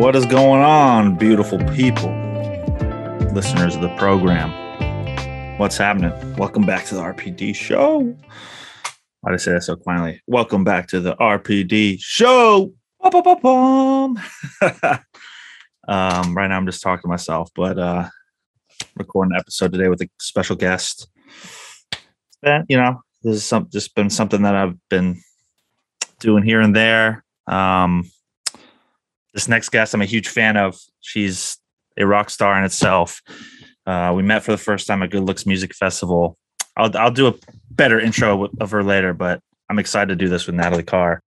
What is going on, beautiful people, listeners of the program? What's happening? Welcome back to the RPD show. Why did I say that so quietly? Welcome back to the RPD show. um, right now, I'm just talking to myself, but uh, recording an episode today with a special guest. That you know, this is some just been something that I've been doing here and there. Um, this next guest, I'm a huge fan of. She's a rock star in itself. Uh, we met for the first time at Good Looks Music Festival. I'll I'll do a better intro of her later, but I'm excited to do this with Natalie Carr.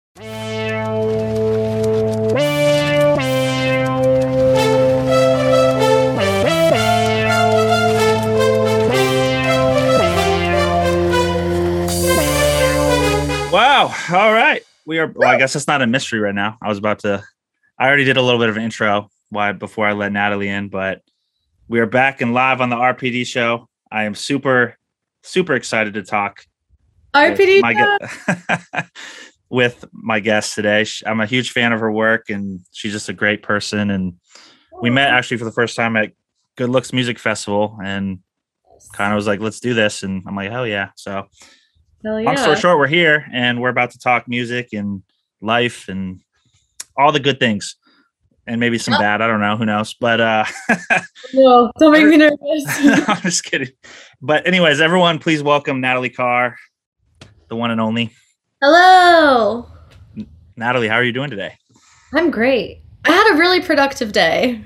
Wow. All right. We are well, I guess it's not a mystery right now. I was about to I already did a little bit of an intro why before I let Natalie in, but we are back and live on the RPD show. I am super, super excited to talk RPD with my, gu- with my guest today. I'm a huge fan of her work, and she's just a great person. And we met actually for the first time at Good Looks Music Festival, and kind of was like, "Let's do this," and I'm like, "Hell yeah!" So, Hell long story short, we're here, and we're about to talk music and life and all the good things. And maybe some bad, I don't know, who knows. But uh No, don't make me nervous. I'm just kidding. But anyways, everyone, please welcome Natalie Carr, the one and only. Hello. Natalie, how are you doing today? I'm great. I had a really productive day.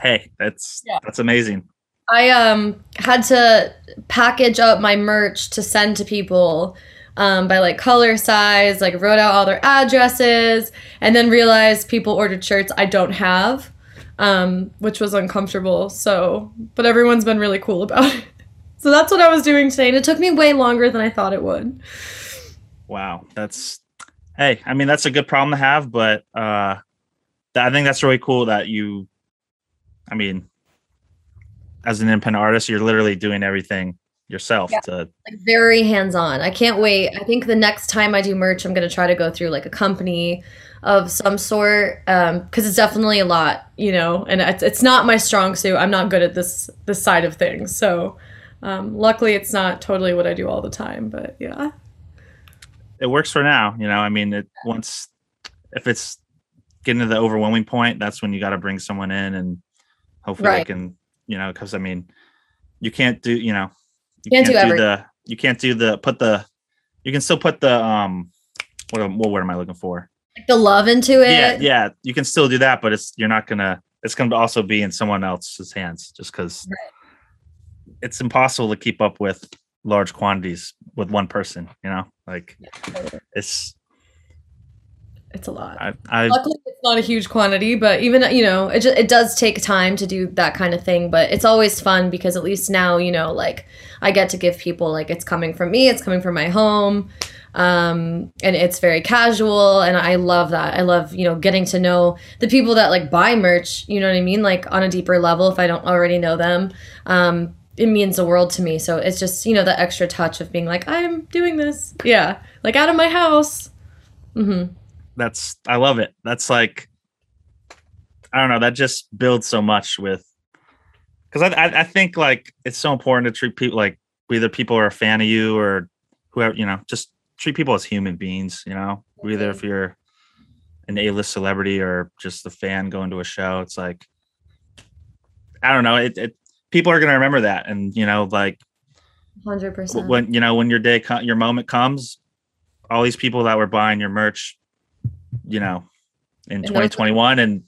Hey, that's Yeah. that's amazing. I um had to package up my merch to send to people um, by like color size, like wrote out all their addresses, and then realized people ordered shirts I don't have, um, which was uncomfortable. So, but everyone's been really cool about it. So that's what I was doing today, and it took me way longer than I thought it would. Wow, that's hey, I mean that's a good problem to have, but uh I think that's really cool that you I mean as an independent artist, you're literally doing everything yourself Yeah. to like very hands on. I can't wait. I think the next time I do merch, I'm gonna try to go through like a company of some sort because it's definitely a lot, you know. And it's, it's not my strong suit. I'm not good at this this side of things. So um, luckily, it's not totally what I do all the time. But yeah, it works for now. You know, I mean, it once if it's getting to the overwhelming point, that's when you got to bring someone in and hopefully Right. they can, you know, because I mean, you can't do, you know, you Can't do everything. the, you can't do the put the, you can still put the um, what am- what word am I looking for? like the love into it. Yeah, yeah, you can still do that, but it's you're not gonna. It's gonna also be in someone else's hands, just because it's impossible to keep up with large quantities with one person. You know, like it's It's a lot. I I Luckily, it's not a huge quantity, but even you know, it just, it does take time to do that kind of thing. But it's always fun because at least now you know, like I get to give people like it's coming from me, it's coming from my home, um, and it's very casual, and I love that. I love you know getting to know the people that like buy merch. You know what I mean? Like on a deeper level, if I don't already know them. Um, it means the world to me. So it's just, you know, the extra touch of being like, I'm doing this. Yeah. Like out of my house. hmm that's I love it. That's like I don't know. That just builds so much with because I, I I think like it's so important to treat people like whether people are a fan of you or whoever you know just treat people as human beings. You know, whether if mm-hmm. you're an A-list celebrity or just the fan going to a show, it's like I don't know. It, it people are gonna remember that, and you know, like 100%. when you know when your day co- your moment comes all these people that were buying your merch you know in those- 2021 and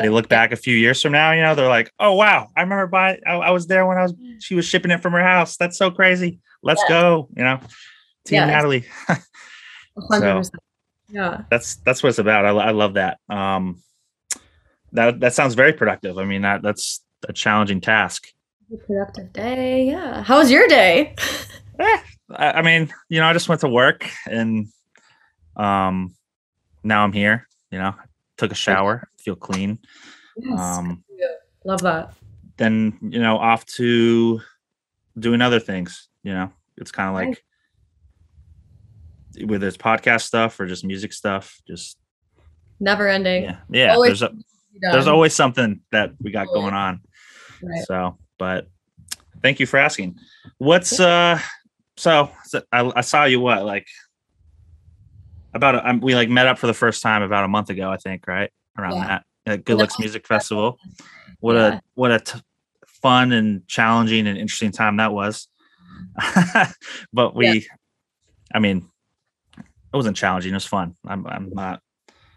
they look back a few years from now you know they're like oh wow i remember buying i, I was there when i was she was shipping it from her house that's so crazy let's Yeah. go you know team Yeah. natalie 100%. Yeah. that's that's what it's about i, I love that um that that sounds very productive i mean that that's a challenging task A productive day. Yeah. How was your day? Eh, I, I mean, you know, I just went to work and um now I'm here, you know, took a shower, feel clean. Yes. Um Love that. then, you know, off to doing other things, you know. It's kind of Nice. like whether it's podcast stuff or just music stuff, just never ending. Yeah, yeah. Always there's a, there's always something that we got Always. going on. Right. So, but thank you for asking. What's uh? So, so I, I saw you what like about a, um, we like met up for the first time about a month ago, I think, right around Yeah. that at Good Looks Music Festival. What Yeah. a what a t- fun and challenging and interesting time that was. but we, I mean, it wasn't challenging. It was fun. I'm I'm not.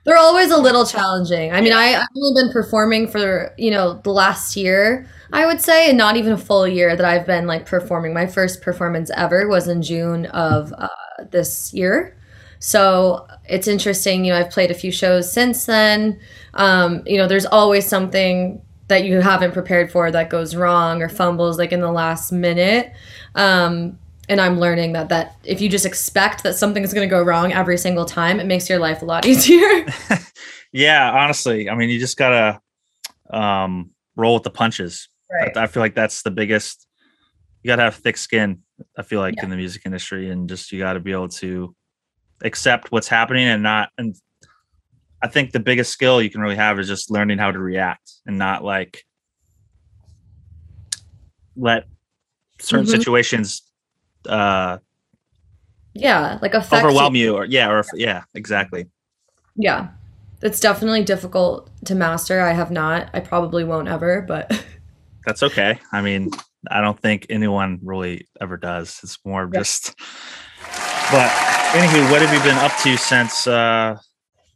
They're always a little challenging. I mean, I, I've only been performing for, you know, the last year, I would say, and not even a full year that I've been like performing. My first performance ever was in June of uh, this year. So it's interesting, you know, I've played a few shows since then. Um, you know, there's always something that you haven't prepared for that goes wrong or fumbles like in the last minute. Um, and I'm learning that that if you just expect that something is going to go wrong every single time, it makes your life a lot easier. Yeah, honestly, I mean, you just gotta um, roll with the punches. Right. I, I feel like that's the biggest. You gotta have thick skin. I feel like Yeah. in the music industry, and just you got to be able to accept what's happening and not. And I think the biggest skill you can really have is just learning how to react and not like let certain Mhm. situations uh Yeah, like affect overwhelm you. you or yeah or yeah exactly Yeah, it's definitely difficult to master. I have not. I probably won't ever, but that's okay. I mean, I don't think anyone really ever does. It's more Yeah. just. But anywho, what have you been up to since uh,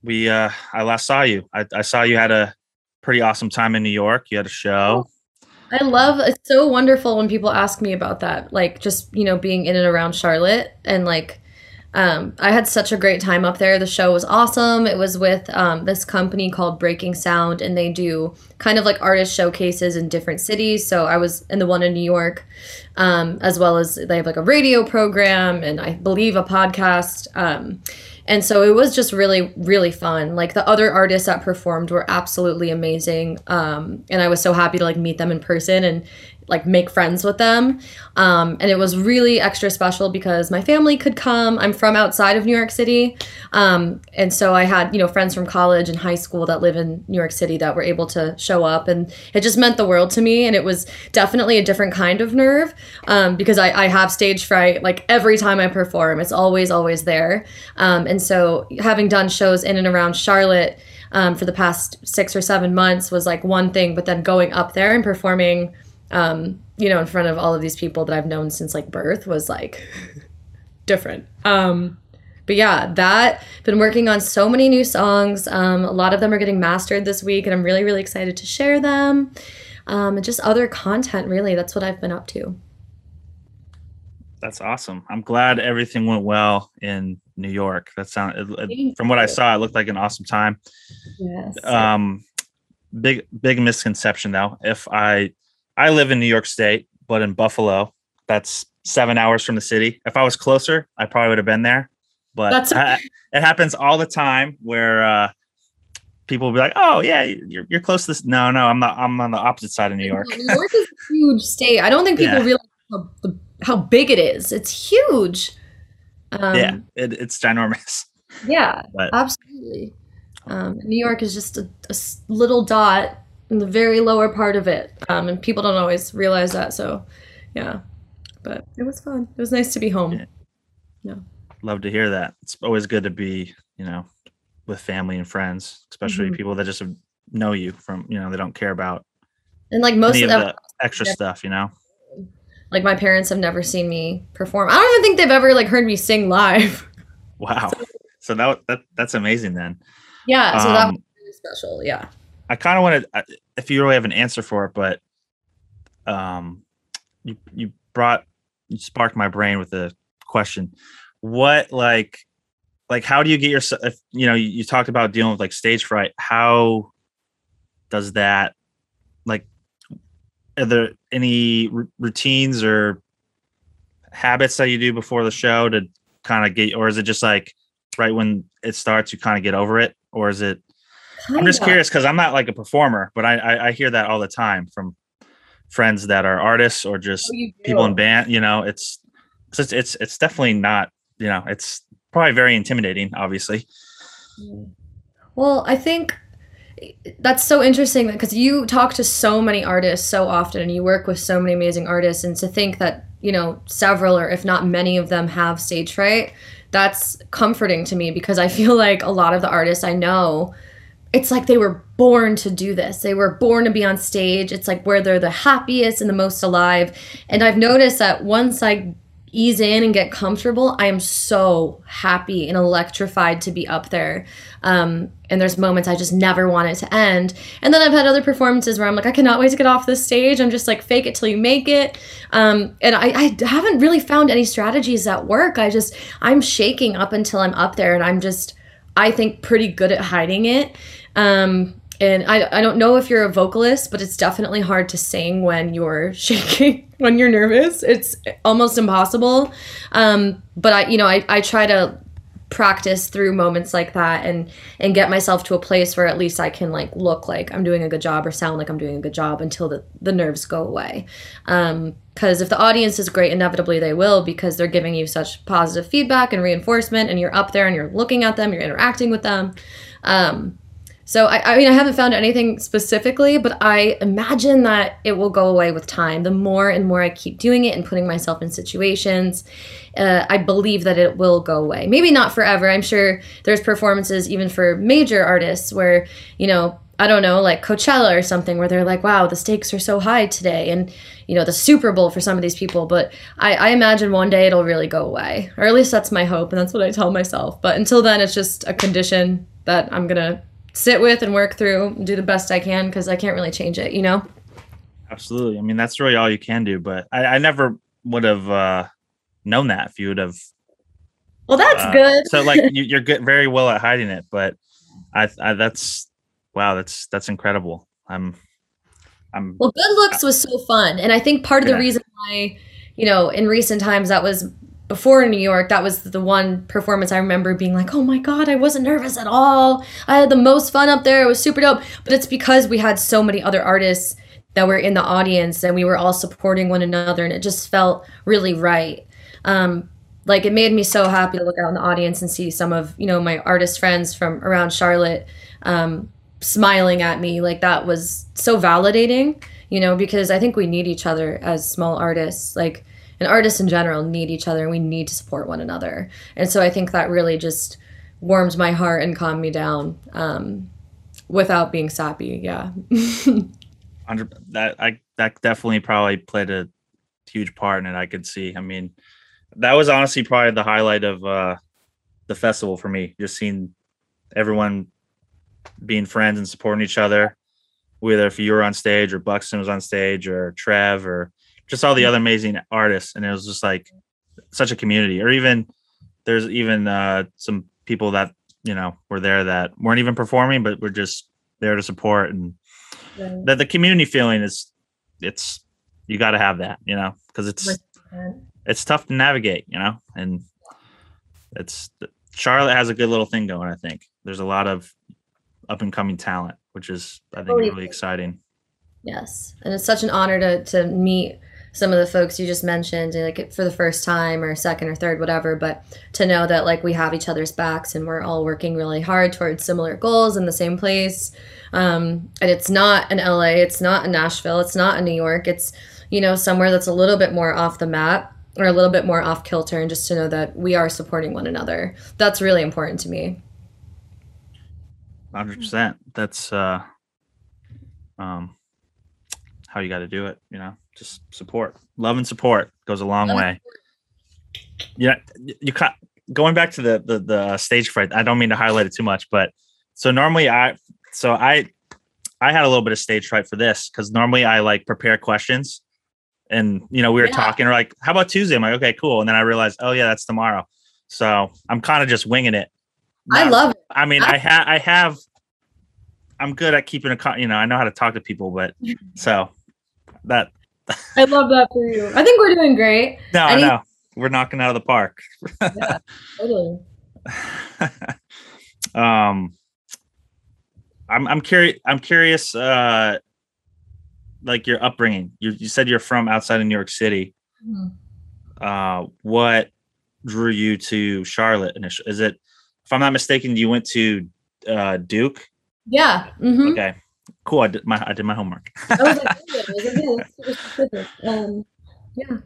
we uh, I last saw you? I, I saw you had a pretty awesome time in New York. You had a show. I love. It's so wonderful when people ask me about that. Like just you know being in and around Charlotte and like. Um, I had such a great time up there. The show was awesome. It was with um, this company called Breaking Sound, and they do kind of like artist showcases in different cities. So I was in the one in New York, um, as well as they have like a radio program and I believe a podcast. Um, and so it was just really, really fun. Like the other artists that performed were absolutely amazing. Um, and I was so happy to like meet them in person and like make friends with them. Um, and it was really extra special because my family could come. I'm from outside of New York City. Um, and so I had, you know, friends from college and high school that live in New York City that were able to show up. And it just meant the world to me. And it was definitely a different kind of nerve um, because I, I have stage fright like every time I perform. It's always, always there. Um, and so having done shows in and around Charlotte um, for the past six or seven months was like one thing, but then going up there and performing um, you know, in front of all of these people that I've known since like birth was like different. Um, but yeah, that been working on so many new songs. Um, a lot of them are getting mastered this week, and I'm really, really excited to share them. Um, and just other content, really. That's what I've been up to. That's awesome. I'm glad everything went well in New York. That sound from what I saw, it looked like an awesome time. Yes. um big big misconception though if i i live in new york state but in buffalo that's seven hours from the city if i was closer i probably would have been there but That's I- it happens all the time where uh people will be like oh yeah you're, you're close to this no no i'm not i'm on the opposite side of new york New York is a huge state. I don't think people Yeah. realize how, the, how big it is. It's huge. Um, yeah it, it's ginormous Yeah, But- absolutely. Um, New York is just a little dot in the very lower part of it, um, and people don't always realize that. So, yeah, but it was fun. It was nice to be home. Yeah. love to hear that it's always good to be you know with family and friends especially Mhm. people that just know you from you know they don't care about And like most of of the extra Yeah. stuff you know like my parents have never seen me perform. I don't even think they've ever like heard me sing live. Wow. So that that that's amazing then. yeah, so that was Um, really special. Yeah. I kind of wanted I- if you really have an answer for it, but um, you you brought you sparked my brain with a question. What like like how do you get yourself? If you know you, you talked about dealing with like stage fright. How does that like? Are there any r- routines or habits that you do before the show to kind of get, or is it just like right when it starts you kind of get over it, or is it? I'm just curious because I'm not like a performer, but I, I I hear that all the time from friends that are artists or just Oh, people in band. You know, it's it's it's it's definitely not. You know, it's probably very intimidating. Obviously, hmm. Well, I think eh, that's so interesting because you talk to so many artists so often and you work with so many amazing artists and to think that you know several or if not many of them have stage fright that's comforting to me because i feel like a lot of the artists i know it's like they were born to do this they were born to be on stage it's like where they're the happiest and the most alive and i've noticed that once i ease in and get comfortable, I am so happy and electrified to be up there. Um, and there's moments I just never want it to end. And then I've had other performances where I'm like, I cannot wait to get off this stage. I'm just like, fake it till you make it. Um, and I, I haven't really found any strategies that work. I just, I'm shaking up until I'm up there and I'm just, I think, pretty good at hiding it. Um, and I, I don't know if you're a vocalist but it's definitely hard to sing when you're shaking when you're nervous. It's almost impossible. Um, but i you know I, I try to practice through moments like that and and get myself to a place where at least i can like look like i'm doing a good job or sound like i'm doing a good job until the, the nerves go away because if the audience is great inevitably they will because they're giving you such positive feedback and reinforcement and you're up there and you're looking at them you're interacting with them um, so I, I mean, I haven't found anything specifically, but I imagine that it will go away with time. The more and more I keep doing it and putting myself in situations, uh, I believe that it will go away. Maybe not forever. I'm sure there's performances even for major artists where you know I don't know, like Coachella or something, where they're like, wow, the stakes are so high today. And, you know, the Super Bowl for some of these people. But I, I, imagine one day it'll really go away. Or at least that's my hope. And that's what I tell myself. But until then, it's just a condition that I'm going to sit with and work through and do the best I can because I can't really change it, you know? Absolutely. I mean, that's really all you can do. But I, I never would have uh, known that if you would have. Well, that's uh, good. so, like, you, are good, very well at hiding it. But I, I, that's wow, that's that's incredible. I'm, I'm. Well, good looks was so fun, and I think part of the reason why, you know, in recent times that was before New York, that was the one performance I remember being like, oh my God, I wasn't nervous at all. I had the most fun up there. It was super dope. But it's because we had so many other artists that were in the audience and we were all supporting one another and it just felt really right. Um, like it made me so happy to look out in the audience and see some of, you know, my artist friends from around Charlotte um, smiling at me. Like that was so validating, you know, because I think we need each other as small artists. Like, and artists in general need each other and we need to support one another. And so I think that really just warmed my heart and calmed me down um, without being sappy. Yeah. that I that definitely probably played a huge part in it. I could see. I mean, that was honestly probably the highlight of uh, the festival for me. Just seeing everyone being friends and supporting each other, whether if you were on stage or Buxton was on stage or Trev or just all the other amazing artists, and it was just like such a community. Or even there's even uh, some people that you know were there that weren't even performing, but were just there to support, and right. the the community feeling is it's you got to have that, you know, because it's it's tough to navigate, you know, and it's Charlotte has a good little thing going. I think there's a lot of up and coming talent, which is I think really exciting. Yes, and it's such an honor to to meet some of the folks you just mentioned like for the first time or second or third whatever but to know that like we have each other's backs and we're all working really hard towards similar goals in the same place. Um, and it's not in la it's not in nashville it's not in new york it's you know somewhere that's a little bit more off the map or a little bit more off kilter and just to know that we are supporting one another. That's really important to me 100% that's uh um how you got to do it you know just support, love and support goes a long love way. Yeah, you cut going back to the, the the stage fright. I don't mean to highlight it too much, but so normally I so I I had a little bit of stage fright for this because normally I like prepare questions, and you know we were yeah. talking. We're like, how about Tuesday? I'm like, okay, cool. And then I realized, oh yeah, that's tomorrow. So I'm kind of just winging it. I love it. I mean, I, I have I have I'm good at keeping a you know I know how to talk to people, but so that I love that for you. I think we're doing great. No, Any- no, we're knocking out of the park. yeah, totally. um, I'm I'm curious. I'm curious. Uh, like your upbringing. You you said you're from outside of New York City. Mm-hmm. Uh, what drew you to Charlotte initially? Is it, if I'm not mistaken, you went to uh, Duke. Yeah. hmm Okay, cool. I did my I did my homework. I was like, "Oh, I was like, yeah, that's super specific." Um, yeah.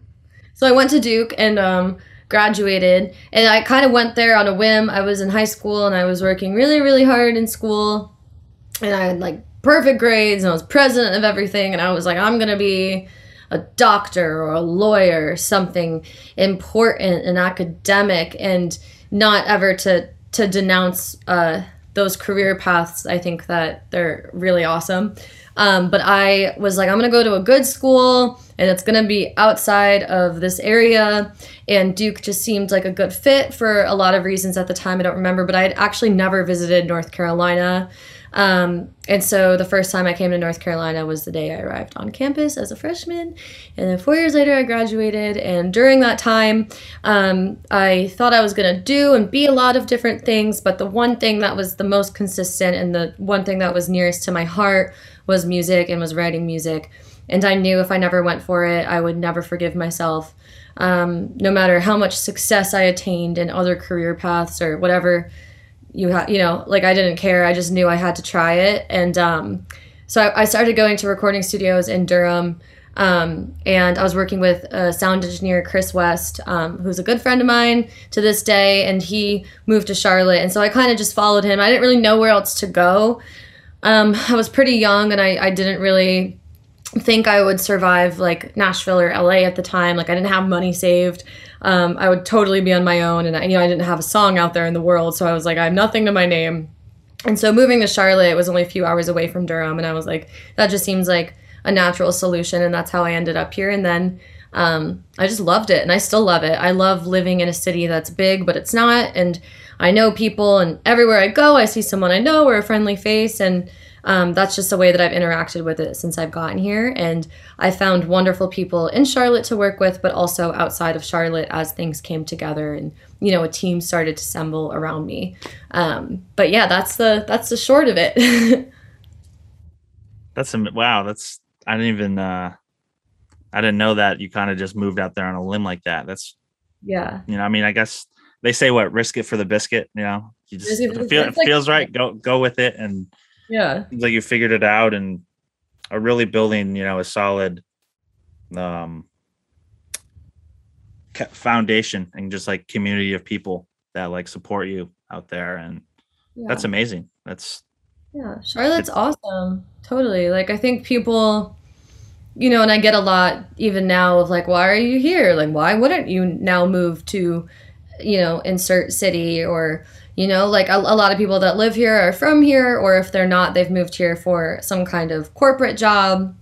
So I went to Duke and um, graduated, and I kind of went there on a whim. I was in high school and I was working really, really hard in school, and I had like perfect grades, and I was president of everything, and I was like, I'm gonna be a doctor or a lawyer, or something important and academic, and not ever to to denounce uh, those career paths. I think that they're really awesome. Um, but I was like, I'm gonna go to a good school, and it's gonna be outside of this area. And Duke just seemed like a good fit for a lot of reasons at the time. I don't remember, but I had actually never visited North Carolina. Um, and so the first time I came to North Carolina was the day I arrived on campus as a freshman. And then four years later, I graduated. And during that time, um, I thought I was going to do and be a lot of different things. But the one thing that was the most consistent and the one thing that was nearest to my heart was music and was writing music. And I knew if I never went for it, I would never forgive myself. Um, no matter how much success I attained in other career paths or whatever you had you know like i didn't care. I just knew i had to try it. And um, so I, I started going to recording studios in durham um, and i was working with a sound engineer chris west um, who's a good friend of mine to this day and he moved to charlotte. And so i kind of just followed him. I didn't really know where else to go. Um, i was pretty young and I, I didn't really think i would survive like nashville or la at the time. Like i didn't have money saved um, I would totally be on my own, and I, you know I didn't have a song out there in the world, so I was like I have nothing to my name, and so moving to Charlotte was only a few hours away from Durham, and I was like that just seems like a natural solution, and that's how I ended up here, and then. Um, I just loved it and I still love it. I love living in a city that's big, but it's not. And I know people, and everywhere I go, I see someone I know or a friendly face. And um, that's just the way that I've interacted with it since I've gotten here. And I found wonderful people in Charlotte to work with, but also outside of Charlotte as things came together and you know a team started to assemble around me. Um, but yeah, that's the that's the short of it. That's some wow. That's I didn't even uh I didn't know that you kind of just moved out there on a limb like that. That's yeah. you know, I mean, I guess they say what risk it for the biscuit, you know. You just it it, feel, it feels right, go go with it and Yeah. like you figured it out and are really building, you know, a solid um foundation and just like community of people that like support you out there and yeah. that's amazing. That's Yeah, Charlotte's awesome. Totally. Like I think people you know, and I get a lot even now of like why are you here? Like why wouldn't you now move to you know, insert city or you know, like a, a lot of people that live here are from here or if they're not, they've moved here for some kind of corporate job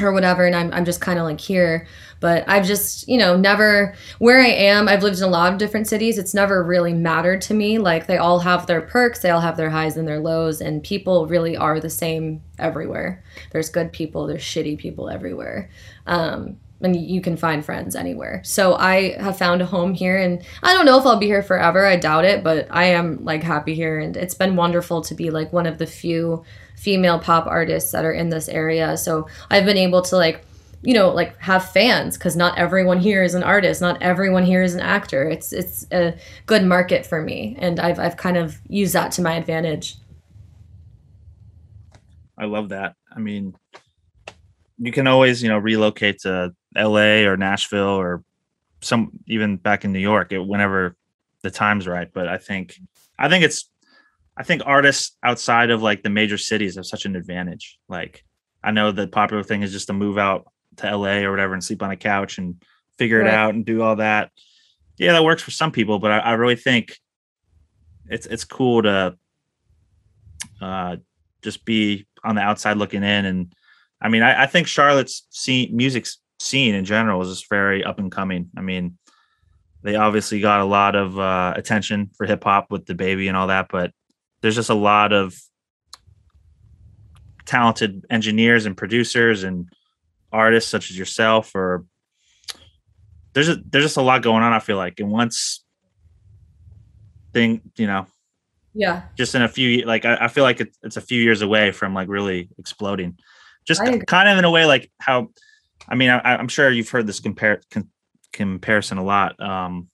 or whatever and I'm I'm just kind of like here. But I've just you know never where I am I've lived in a lot of different cities. It's never really mattered to me. Like they all have their perks they all have their highs and their lows and people really are the same everywhere. There's good people there's shitty people everywhere. Um and you can find friends anywhere so I have found a home here and I don't know if I'll be here forever I doubt it but I am like happy here and it's been wonderful to be like one of the few female pop artists that are in this area. So I've been able to like, you know, like have fans because not everyone here is an artist, not everyone here is an actor. It's it's a good market for me, and I've I've kind of used that to my advantage. I love that. I mean, you can always, you know, relocate to LA or Nashville or some even back in New York it, whenever the time's right. But I think, I think it's, I think artists outside of like the major cities have such an advantage. Like, I know the popular thing is just to move out to LA or whatever and sleep on a couch and figure it out and do all that. Yeah, that works for some people, but I, I really think it's it's cool to uh, just be on the outside looking in. And I mean, I, I think Charlotte's scene, music scene in general is just very up and coming. I mean, they obviously got a lot of uh, attention for hip hop with DaBaby and all that, but there's just a lot of talented engineers and producers and artists such as yourself or there's a, there's just a lot going on i feel like. And once thing you know Yeah, just in a few like I, I feel like it's, it's a few years away from like really exploding. Just kind of in a way like how i mean I, i'm sure you've heard this compare con, comparison a lot um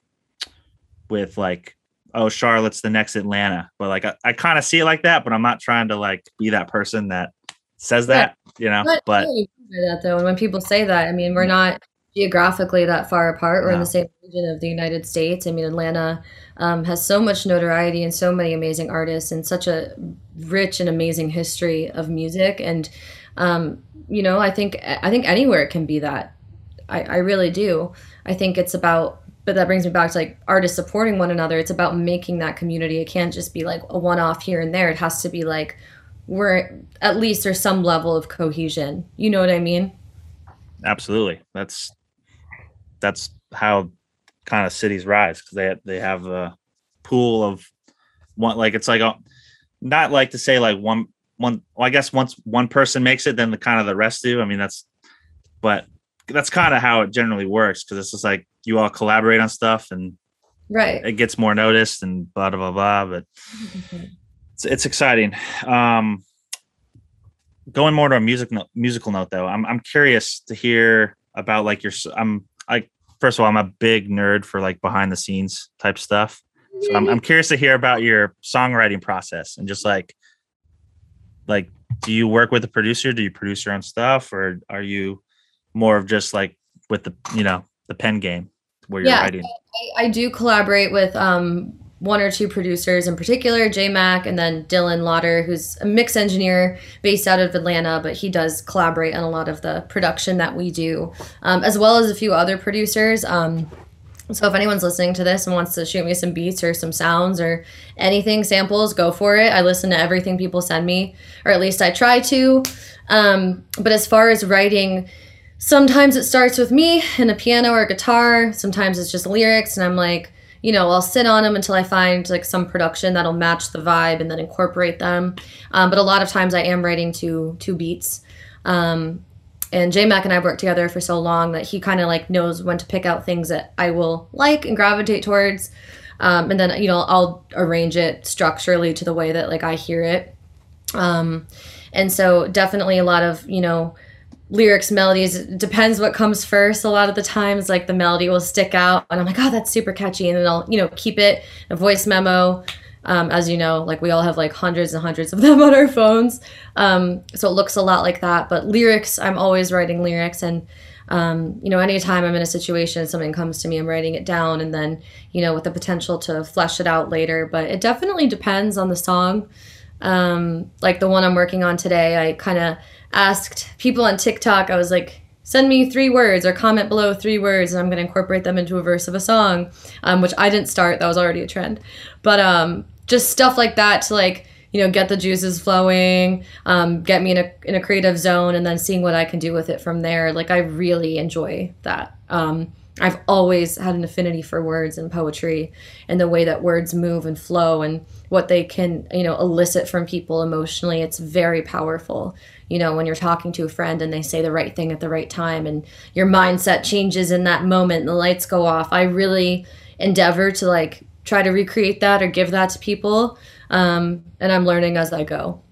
with like oh, Charlotte's the next Atlanta. But like I, I kind of see it like that, but I'm not trying to like be that person that says that, you know. But, But that though, and when people say that, I mean, we're not geographically that far apart. We're in the same region of the United States. I mean, Atlanta um, has so much notoriety and so many amazing artists and such a rich and amazing history of music. And um, you know, I think I think anywhere it can be that. I, I really do. I think it's about. But that brings me back to like artists supporting one another. It's about making that community. It can't just be like a one off here and there. It has to be like we're at least there's some level of cohesion. You know what I mean? absolutely, that's that's how kind of cities rise because they they have a pool of one like it's like a, not like to say like one one well, I guess once one person makes it then the kind of the rest do. I mean that's but that's kind of how it generally works because it's just like you all collaborate on stuff and Right. it gets more noticed and blah blah blah but it's, it's exciting. Um going more to a music no, musical note though I'm, I'm curious to hear about like your I'm like first of all i'm a big nerd for like behind the scenes type stuff. So I'm, I'm curious to hear about your songwriting process and just like like do you work with a producer do you produce your own stuff or are you more of just like with the you know the pen game where you're Yeah. writing I, I do collaborate with um, one or two producers in particular, J Mac and then Dylan Lauder, who's a mix engineer based out of Atlanta, but he does collaborate on a lot of the production that we do, um, as well as a few other producers. Um, so if anyone's listening to this and wants to shoot me some beats or some sounds or anything, samples, go for it. I listen to everything people send me, or at least I try to. Um, but as far as writing, sometimes it starts with me and a piano or a guitar. Sometimes it's just lyrics, and I'm like, you know, I'll sit on them until I find like some production that'll match the vibe and then incorporate them. Um, but a lot of times I am writing to two beats. Um, and J Mac and I worked together for so long that he kind of like knows when to pick out things that I will like and gravitate towards. Um, and then you know I'll arrange it structurally to the way that like I hear it. Um, and so definitely a lot of you know lyrics melodies depends what comes first a lot of the times like the melody will stick out and i'm like oh that's super catchy and then i'll you know keep it a voice memo um, as you know like we all have like hundreds and hundreds of them on our phones. Um, so it looks a lot like that but lyrics i'm always writing lyrics and um, you know anytime i'm in a situation something comes to me i'm writing it down and then you know with the potential to flesh it out later but it definitely depends on the song. Um, like the one I'm working on today, I kind of asked people on TikTok, I was like, send me three words or comment below three words, and I'm going to incorporate them into a verse of a song, um, which I didn't start. That was already a trend. But um, just stuff like that to like, you know, get the juices flowing, um, get me in a, in a creative zone, and then seeing what I can do with it from there. Like, I really enjoy that. Um, I've always had an affinity for words and poetry and the way that words move and flow and what they can, you know, elicit from people emotionally. It's very powerful. You know, when you're talking to a friend and they say the right thing at the right time and your mindset changes in that moment and the lights go off. I really endeavor to like try to recreate that or give that to people. Um, and I'm learning as I go.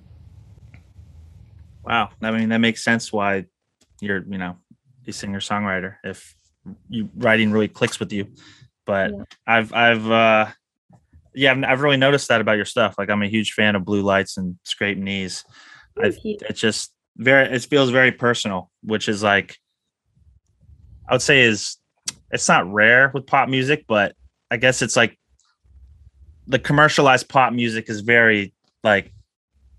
Wow. I mean, that makes sense why you're, you know, a singer songwriter if you writing really clicks with you. But Yeah. I've, I've, uh, yeah, I've, I've really noticed that about your stuff. Like, I'm a huge fan of blue lights and scraped knees. I, it's just very, it feels very personal, which is like, I would say is, it's not rare with pop music, but I guess it's like the commercialized pop music is very like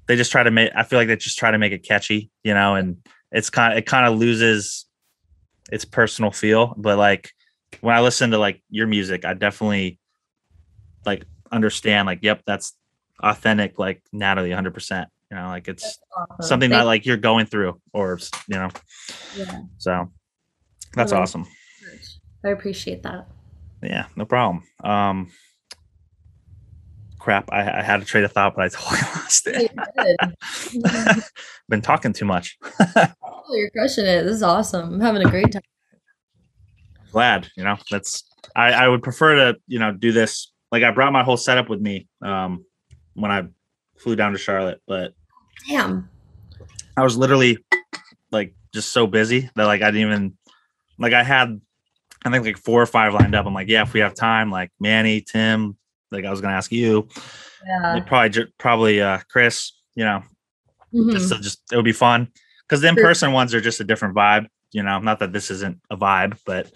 they just try to make i feel like they just try to make it catchy you know and it's kind of it kind of loses its personal feel but like when i listen to like your music i definitely like understand like yep that's authentic like natalie 100% you know like it's Awesome. something that like you're going through or you know. Yeah, so that's Well, awesome I appreciate that. yeah no problem um crap i, I had a trade of thought but i totally lost it been talking too much Oh, you're crushing it. This is awesome. I'm having a great time. glad you know that's i i would prefer to you know do this like i brought my whole setup with me um when i flew down to charlotte but Damn. i was literally like just so busy that like i didn't even like i had i think like four or five lined up i'm like yeah if we have time like manny tim like I was gonna ask you. Yeah. Probably probably uh Chris, you know, Mhm. just just it would be fun because the Sure. in-person ones are just a different vibe you know not that this isn't a vibe but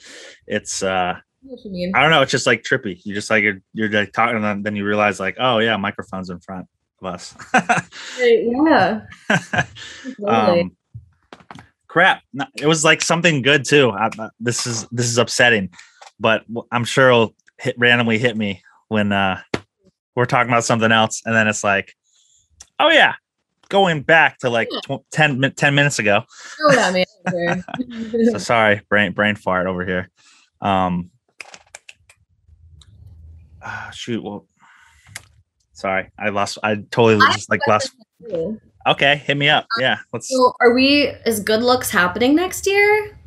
it's uh I what you mean. i don't know it's just like trippy you just like you're, you're like talking and then, you realize like oh yeah microphones in front of us Yeah. Um crap No, it was like something good too I- this is this is upsetting but I'm sure it'll hit randomly hit me when uh we're talking about something else and then it's like oh yeah going back to like tw- 10, 10 minutes ago. So sorry brain brain fart over here. Um ah, shoot well sorry i lost i totally I just like lost okay hit me up. Yeah let's So are we is good looks happening next year?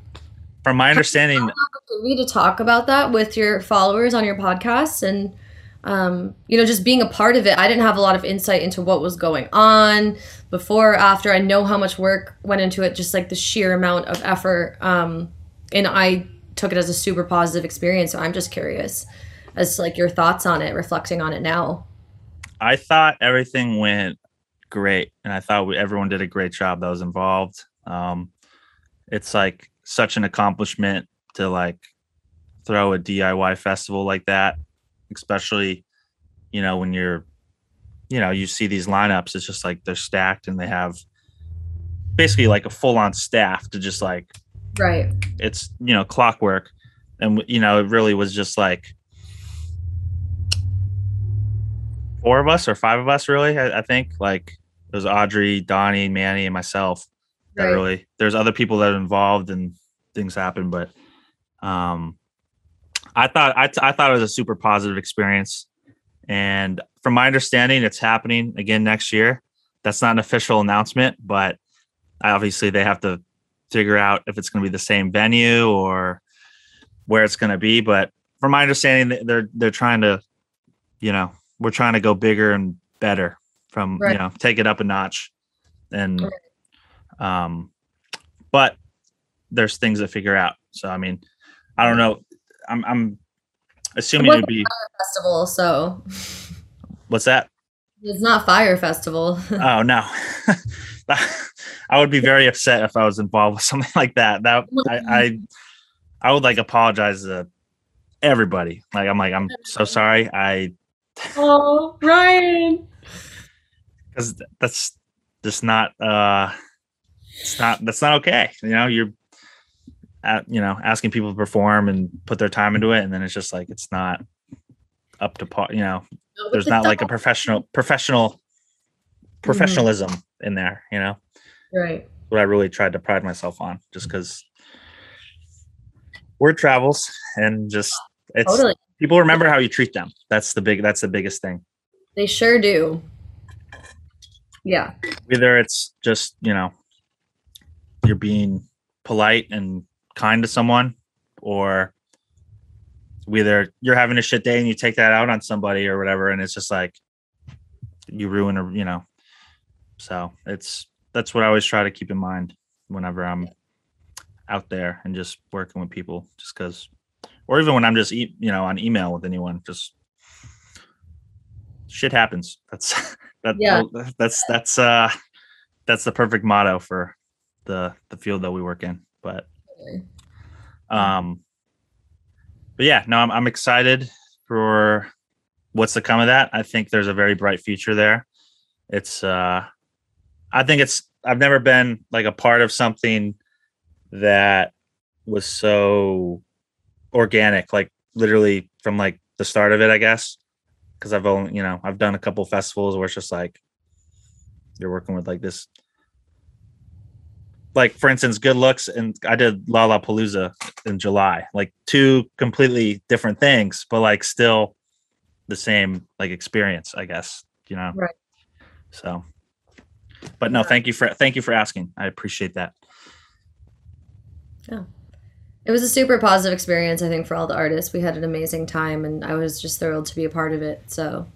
from my understanding to talk about that with your followers on your podcast and um, you know just being a part of it i didn't have a lot of insight into what was going on before or after. I know how much work went into it just like the sheer amount of effort um, and i took it as a super positive experience so i'm just curious as to, like your thoughts on it reflecting on it now. I thought everything went great and i thought we, everyone did a great job that was involved. Um it's like such an accomplishment to like throw a diy festival like that especially you know when you're you know you see these lineups it's just like they're stacked and they have basically like a full-on staff to just like right. it's you know clockwork. And you know it really was just like four of us or five of us really i, I think. Like it was audrey donnie manny and myself that Right. really there's other people that are involved and things happen but um i thought I, I thought it was a super positive experience. And from my understanding it's happening again next year. That's not an official announcement but obviously they have to figure out if it's going to be the same venue or where it's going to be. But from my understanding they're they're trying to you know we're trying to go bigger and better from Right. you know take it up a notch. And Right. um but there's things to figure out. So i mean i don't know i'm i'm assuming it'd be a festival so. What's that? It's not Fyre Festival. Oh no. I would be very upset if i was involved with something like that. That i i, I would like apologize to everybody. Like i'm like i'm so sorry. I oh ryan. Because that's just not uh it's not that's not okay. You know you're at, you know asking people to perform and put their time into it. And then it's just like it's not up to par you know there's not like a professional professional mm-hmm. professionalism in there you know? Right. What i really tried to pride myself on just because word travels and just it's totally. people remember how you treat them. That's the big that's the biggest thing. They sure do. Yeah. either it's just you know you're being polite and kind to someone or whether you're having a shit day and you take that out on somebody or whatever and it's just like you ruin a you know so it's that's what i always try to keep in mind whenever i'm out there and just working with people just because or even when i'm just e- you know on email with anyone just shit happens that's that Yeah. that's that's uh that's the perfect motto for the the field that we work in but um but yeah no i'm, I'm excited for what's to come of that. I think there's a very bright future there. It's uh i think it's i've never been like a part of something that was so organic like literally from like the start of it i guess. Because i've only you know i've done a couple festivals where it's just like you're working with like this like for instance good looks and i did lollapalooza in july like two completely different things but like still the same like experience i guess you know Right. so but no thank you for thank you for asking i appreciate that Yeah. It was a super positive experience, I think, for all the artists. We had an amazing time, and I was just thrilled to be a part of it. So,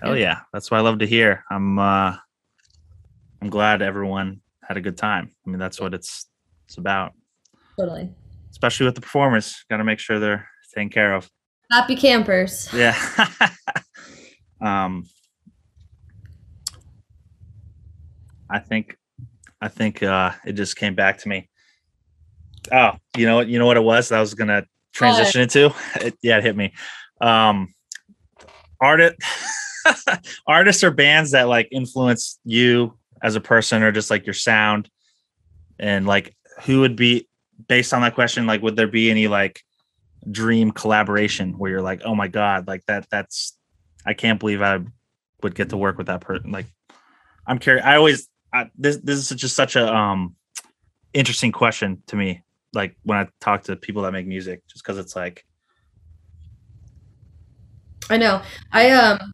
hell yeah that's what i love to hear i'm uh i'm glad everyone had a good time i mean that's what it's it's about totally. especially with the performers got to make sure they're taken care of Happy campers. Yeah. um, I think, I think uh, it just came back to me. Oh, you know what? You know what it was? That I was gonna transition into. It, yeah, it hit me. Um, artist, artists or bands that like influence you as a person, or just like your sound, and like who would be based on that question? Like, would there be any like dream collaboration where you're like, oh my god, like that? That's I can't believe I would get to work with that person. Like, I'm curious. I always I, this this is just such a um interesting question to me. Like when I talk to people that make music, just because it's like I know. I um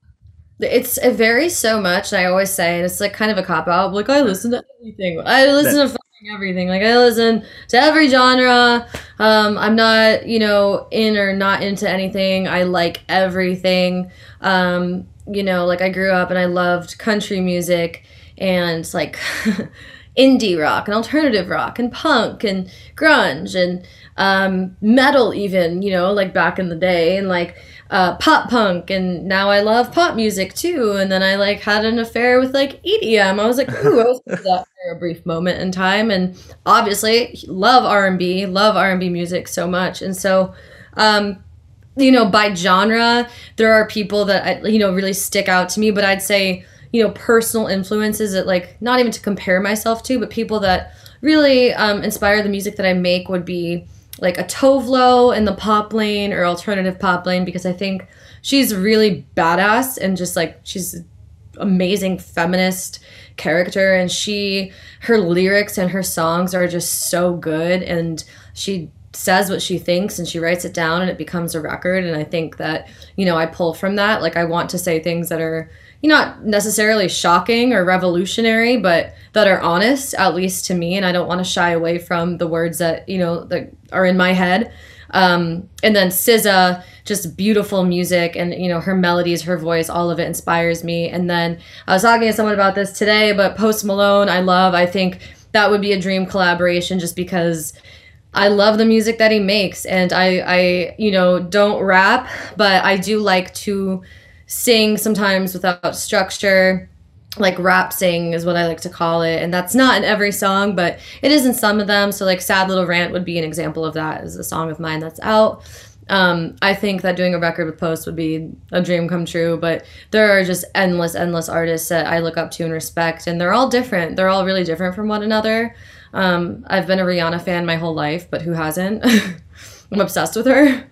it's it varies so much I always say and it's like kind of a cop out. Like I listen to everything. I listen to fucking everything. Like I listen to every genre. Um I'm not, you know, in or not into anything. I like everything. Um you know, like I grew up and I loved country music and like indie rock and alternative rock and punk and grunge and um, metal even you know like back in the day and like uh, pop punk and now I love pop music too and then I like had an affair with like EDM I was like ooh I was that for a brief moment in time and obviously love R&B love R&B music so much and so um, you know by genre there are people that I, you know really stick out to me but I'd say you know personal influences that like not even to compare myself to but people that really um, inspire the music that i make would be like a Tove Lo in the pop lane or alternative pop lane because i think she's really badass and just like she's amazing feminist character. And she her lyrics and her songs are just so good. And she says what she thinks and she writes it down and it becomes a record. And i think that you know i pull from that. Like i want to say things that are not necessarily shocking or revolutionary, but that are honest, at least to me. And I don't want to shy away from the words that, you know, that are in my head. Um, and then SZA, just beautiful music and, you know, her melodies, her voice, all of it inspires me. And then I was talking to someone about this today, but Post Malone, I love. I think that would be a dream collaboration just because I love the music that he makes. And I, I, you know, don't rap, but I do like to sing sometimes without structure like rap sing is what I like to call it. And that's not in every song, but it is in some of them. So like Sad Little Rant would be an example of that is a song of mine that's out. Um, I think that doing a record with Post would be a dream come true, but there are just endless, endless artists that I look up to and respect, and they're all different. They're all really different from one another. Um, I've been a Rihanna fan my whole life, but who hasn't? I'm obsessed with her.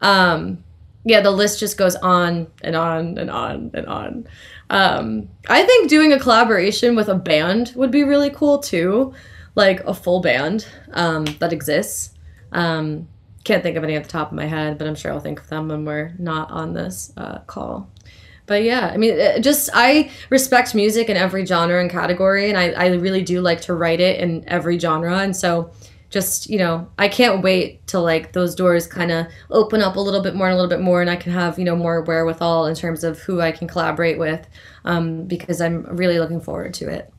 Um, yeah, the list just goes on and on and on and on. Um, I think doing a collaboration with a band would be really cool too, like a full band um, that exists. Um, can't think of any at the top of my head, but I'm sure I'll think of them when we're not on this uh, call. But yeah, I mean, just I respect music in every genre and category, and I, I really do like to write it in every genre. And so just you know i can't wait till like those doors kind of open up a little bit more and a little bit more and i can have you know more wherewithal in terms of who i can collaborate with um, because i'm really looking forward to it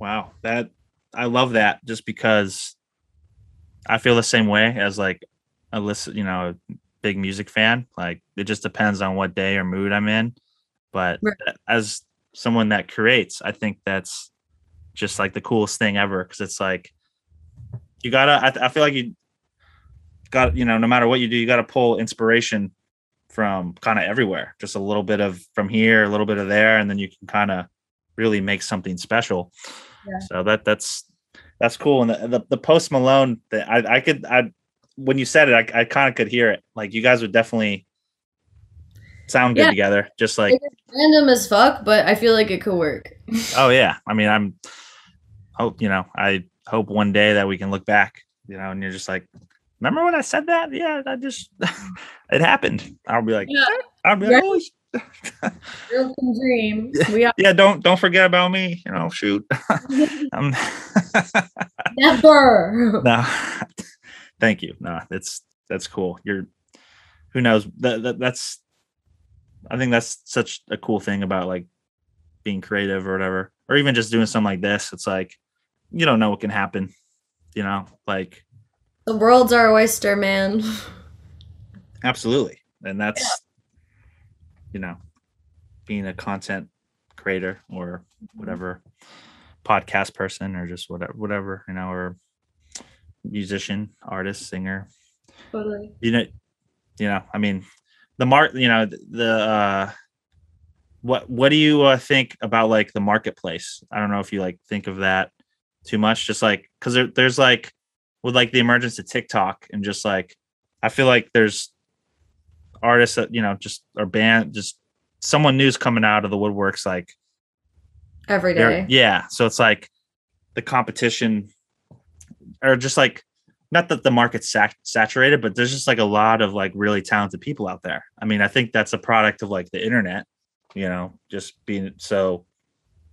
wow that i love that just because i feel the same way as like a listen you know a big music fan like it just depends on what day or mood i'm in but right. as someone that creates i think that's just like the coolest thing ever because it's like you gotta. I, I feel like you got you know no matter what you do, you got to pull inspiration from kind of everywhere. Just a little bit of from here, a little bit of there, and then you can kind of really make something special. Yeah. So that that's that's cool. And the the, the post Malone, that I I could I when you said it, I, I kind of could hear it. Like you guys would definitely sound good yeah. together. Just like random as fuck, but I feel like it could work. oh yeah, I mean I'm hope you know I hope one day that we can look back, you know, and you're just like, remember when I said that? Yeah, that just it happened. I'll be like, yeah. I'll be like, Real dream. We are- yeah, don't don't forget about me. You know, shoot. um, Never. No, thank you. No, that's that's cool. You're who knows that, that that's I think that's such a cool thing about like being creative or whatever, or even just doing something like this. It's like you don't know what can happen. You know, like the world's our oyster, man. Absolutely. And that's, you know, being a content creator or whatever podcast person or just whatever, whatever, you know, or musician, artist, singer, Totally. you know, you know, I mean, the mark, you know, the, the uh, what, what do you uh, think about like the marketplace? I don't know if you like think of that too much, just like, cause there, there's like, with like the emergence of TikTok and just like, I feel like there's artists that, you know, just are band, just someone new's coming out of the woodworks, like, every day. yeah. So it's like the competition or just like not that the market's sat- saturated, but there's just like a lot of like really talented people out there. I mean, I think that's a product of like the internet, you know, just being so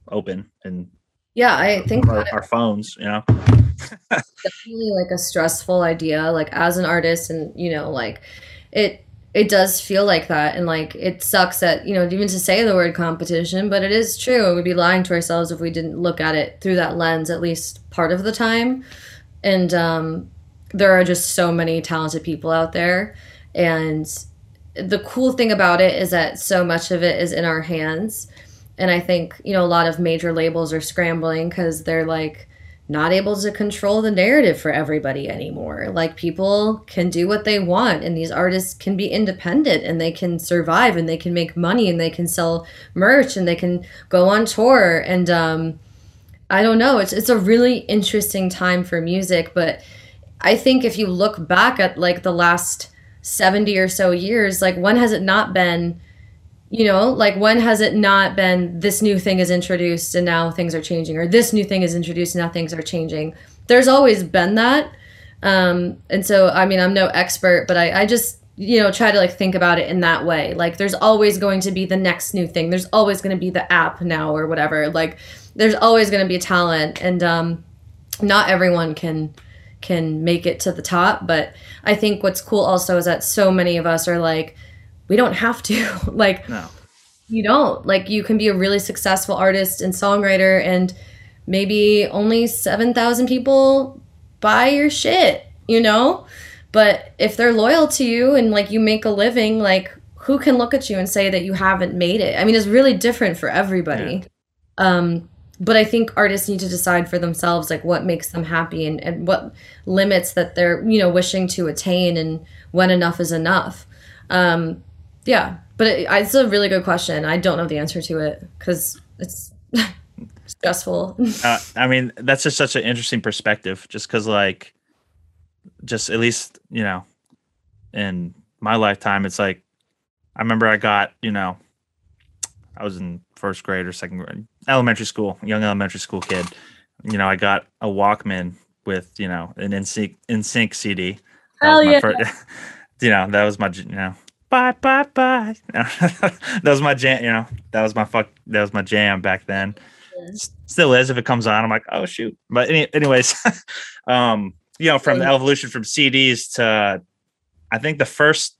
open and Yeah, I think our, our phones, you know. definitely like a stressful idea like as an artist and you know like it it does feel like that and like it sucks that you know even to say the word competition but it is true We'd be lying to ourselves if we didn't look at it through that lens at least part of the time and um there are just so many talented people out there and the cool thing about it is that so much of it is in our hands and i think you know a lot of major labels are scrambling because they're like not able to control the narrative for everybody anymore. Like people can do what they want and these artists can be independent and they can survive and they can make money and they can sell merch and they can go on tour and um I don't know, it's it's a really interesting time for music, but I think if you look back at like the last 70 or so years, like when has it not been you know like when has it not been this new thing is introduced and now things are changing or this new thing is introduced and now things are changing? There's always been that. Um and so i mean i'm no expert but i i just you know try to like think about it in that way. Like there's always going to be the next new thing. There's always going to be the app now or whatever. Like there's always going to be talent. And um not everyone can can make it to the top but i think what's cool also is that so many of us are like we don't have to like No. you don't. Like you can be a really successful artist and songwriter and maybe only 7000 people buy your shit you know? But if they're loyal to you and like you make a living like who can look at you and say that you haven't made it? I mean it's really different for everybody. Um but i think artists need to decide for themselves like what makes them happy and, and what limits that they're you know wishing to attain and when enough is enough. Um yeah, but it, it's a really good question. I don't know the answer to it because it's stressful. uh, I mean, that's just such an interesting perspective, just because, like, just at least you know, in my lifetime, it's like I remember I got you know, I was in first grade or second grade, elementary school, young elementary school kid. You know, I got a Walkman with you know an NSYNC NSYNC CD. That Hell was my yeah. fir- you know, that was my you know. Bye bye bye. that was my jam. You know, that was my fuck. That was my jam back then s- still is if it comes on i'm like oh shoot but any, anyways um you know from the evolution from cds to i think the first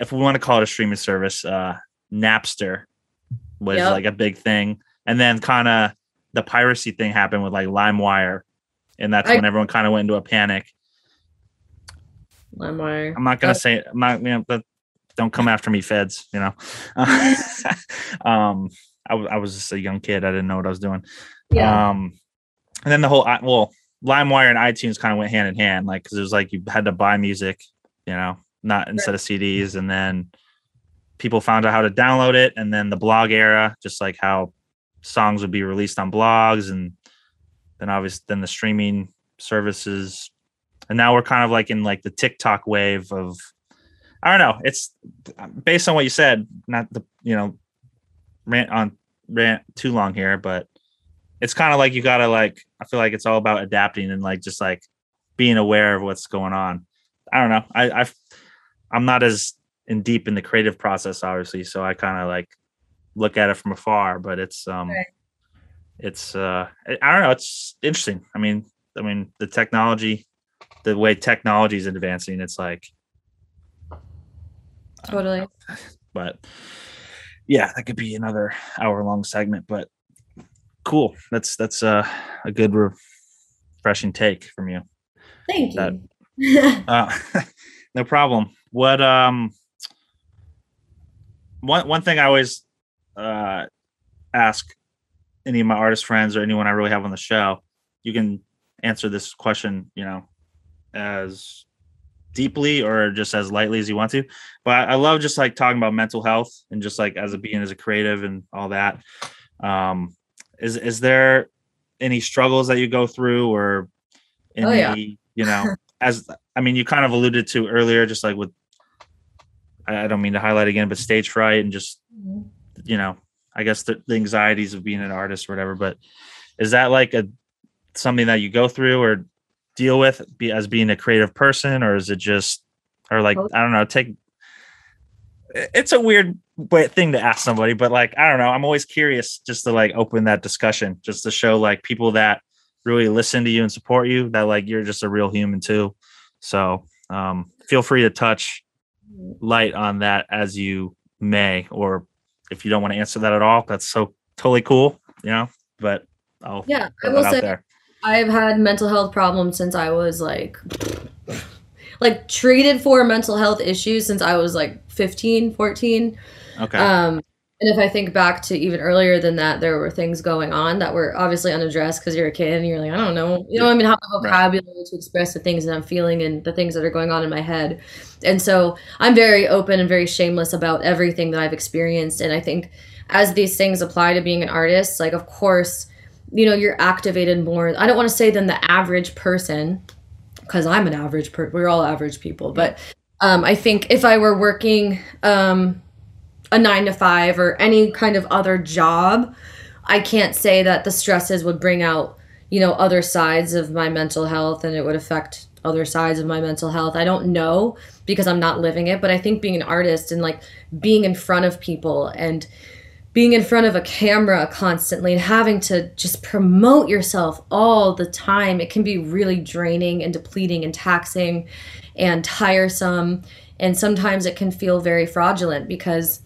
if we want to call it a streaming service uh napster was Yep. like a big thing and then kind of the piracy thing happened with like limewire and that's I- when everyone kind of went into a panic LimeWire. i'm not gonna say i'm not you know but don't come after me feds you know um I I was just a young kid i didn't know what i was doing Yeah. um, and then the whole well, LimeWire and iTunes kind of went hand in hand, like because it was like you had to buy music, you know, not instead of CDs, and then people found out how to download it, and then the blog era, just like how songs would be released on blogs, and then obviously then the streaming services, and now we're kind of like in like the TikTok wave of, I don't know, it's based on what you said, not the you know, rant on rant too long here, but it's kind of like you gotta like i feel like it's all about adapting and like just like being aware of what's going on i don't know i i i'm not as in deep in the creative process obviously so i kind of like look at it from afar but it's um Right. it's uh i I don't know it's interesting i mean i mean the technology the way technology is advancing it's like Totally. but yeah that could be another hour long segment but cool that's that's uh, a good refreshing take from you Thank that- you. uh, no problem what um one one thing I always uh ask any of my artist friends or anyone I really have on the show, you can answer this question, you know, as deeply or just as lightly as you want to. But I, love just like talking about mental health and just like as a being as a creative and all that. Um is is there any struggles that you go through or any Oh, yeah. you know as I mean you kind of alluded to earlier just like with I I don't mean to highlight again, but stage fright and just you know, I guess the, the anxieties of being an artist or whatever. But is that like a something that you go through or deal with be, as being a creative person, or is it just or like I don't know, take it's a weird way, thing to ask somebody, but like I don't know, I'm always curious just to like open that discussion, just to show like people that really listen to you and support you that like you're just a real human too. So um, feel free to touch light on that as you may, or if you don't want to answer that at all, that's so totally cool, you know. But I'll Yeah, I will say there. I've had mental health problems since I was like like treated for mental health issues since I was like 15, 14. Okay, Um and if I think back to even earlier than that, there were things going on that were obviously unaddressed because you're a kid and you're like, I don't know, you know, I mean, have the Right. vocabulary to express the things that I'm feeling and the things that are going on in my head. And so I'm very open and very shameless about everything that I've experienced. And I think as these things apply to being an artist, like, of course, you know, you're activated more. I don't want to say than the average person because I'm an average per we're all average people. But um, I think if I were working um, a nine to five or any kind of other job, I can't say that the stresses would bring out, you know, other sides of my mental health and it would affect other sides of my mental health. I don't know because I'm not living it, but I think being an artist and like being in front of people and being in front of a camera constantly and having to just promote yourself all the time, it can be really draining and depleting and taxing and tiresome. And sometimes it can feel very fraudulent because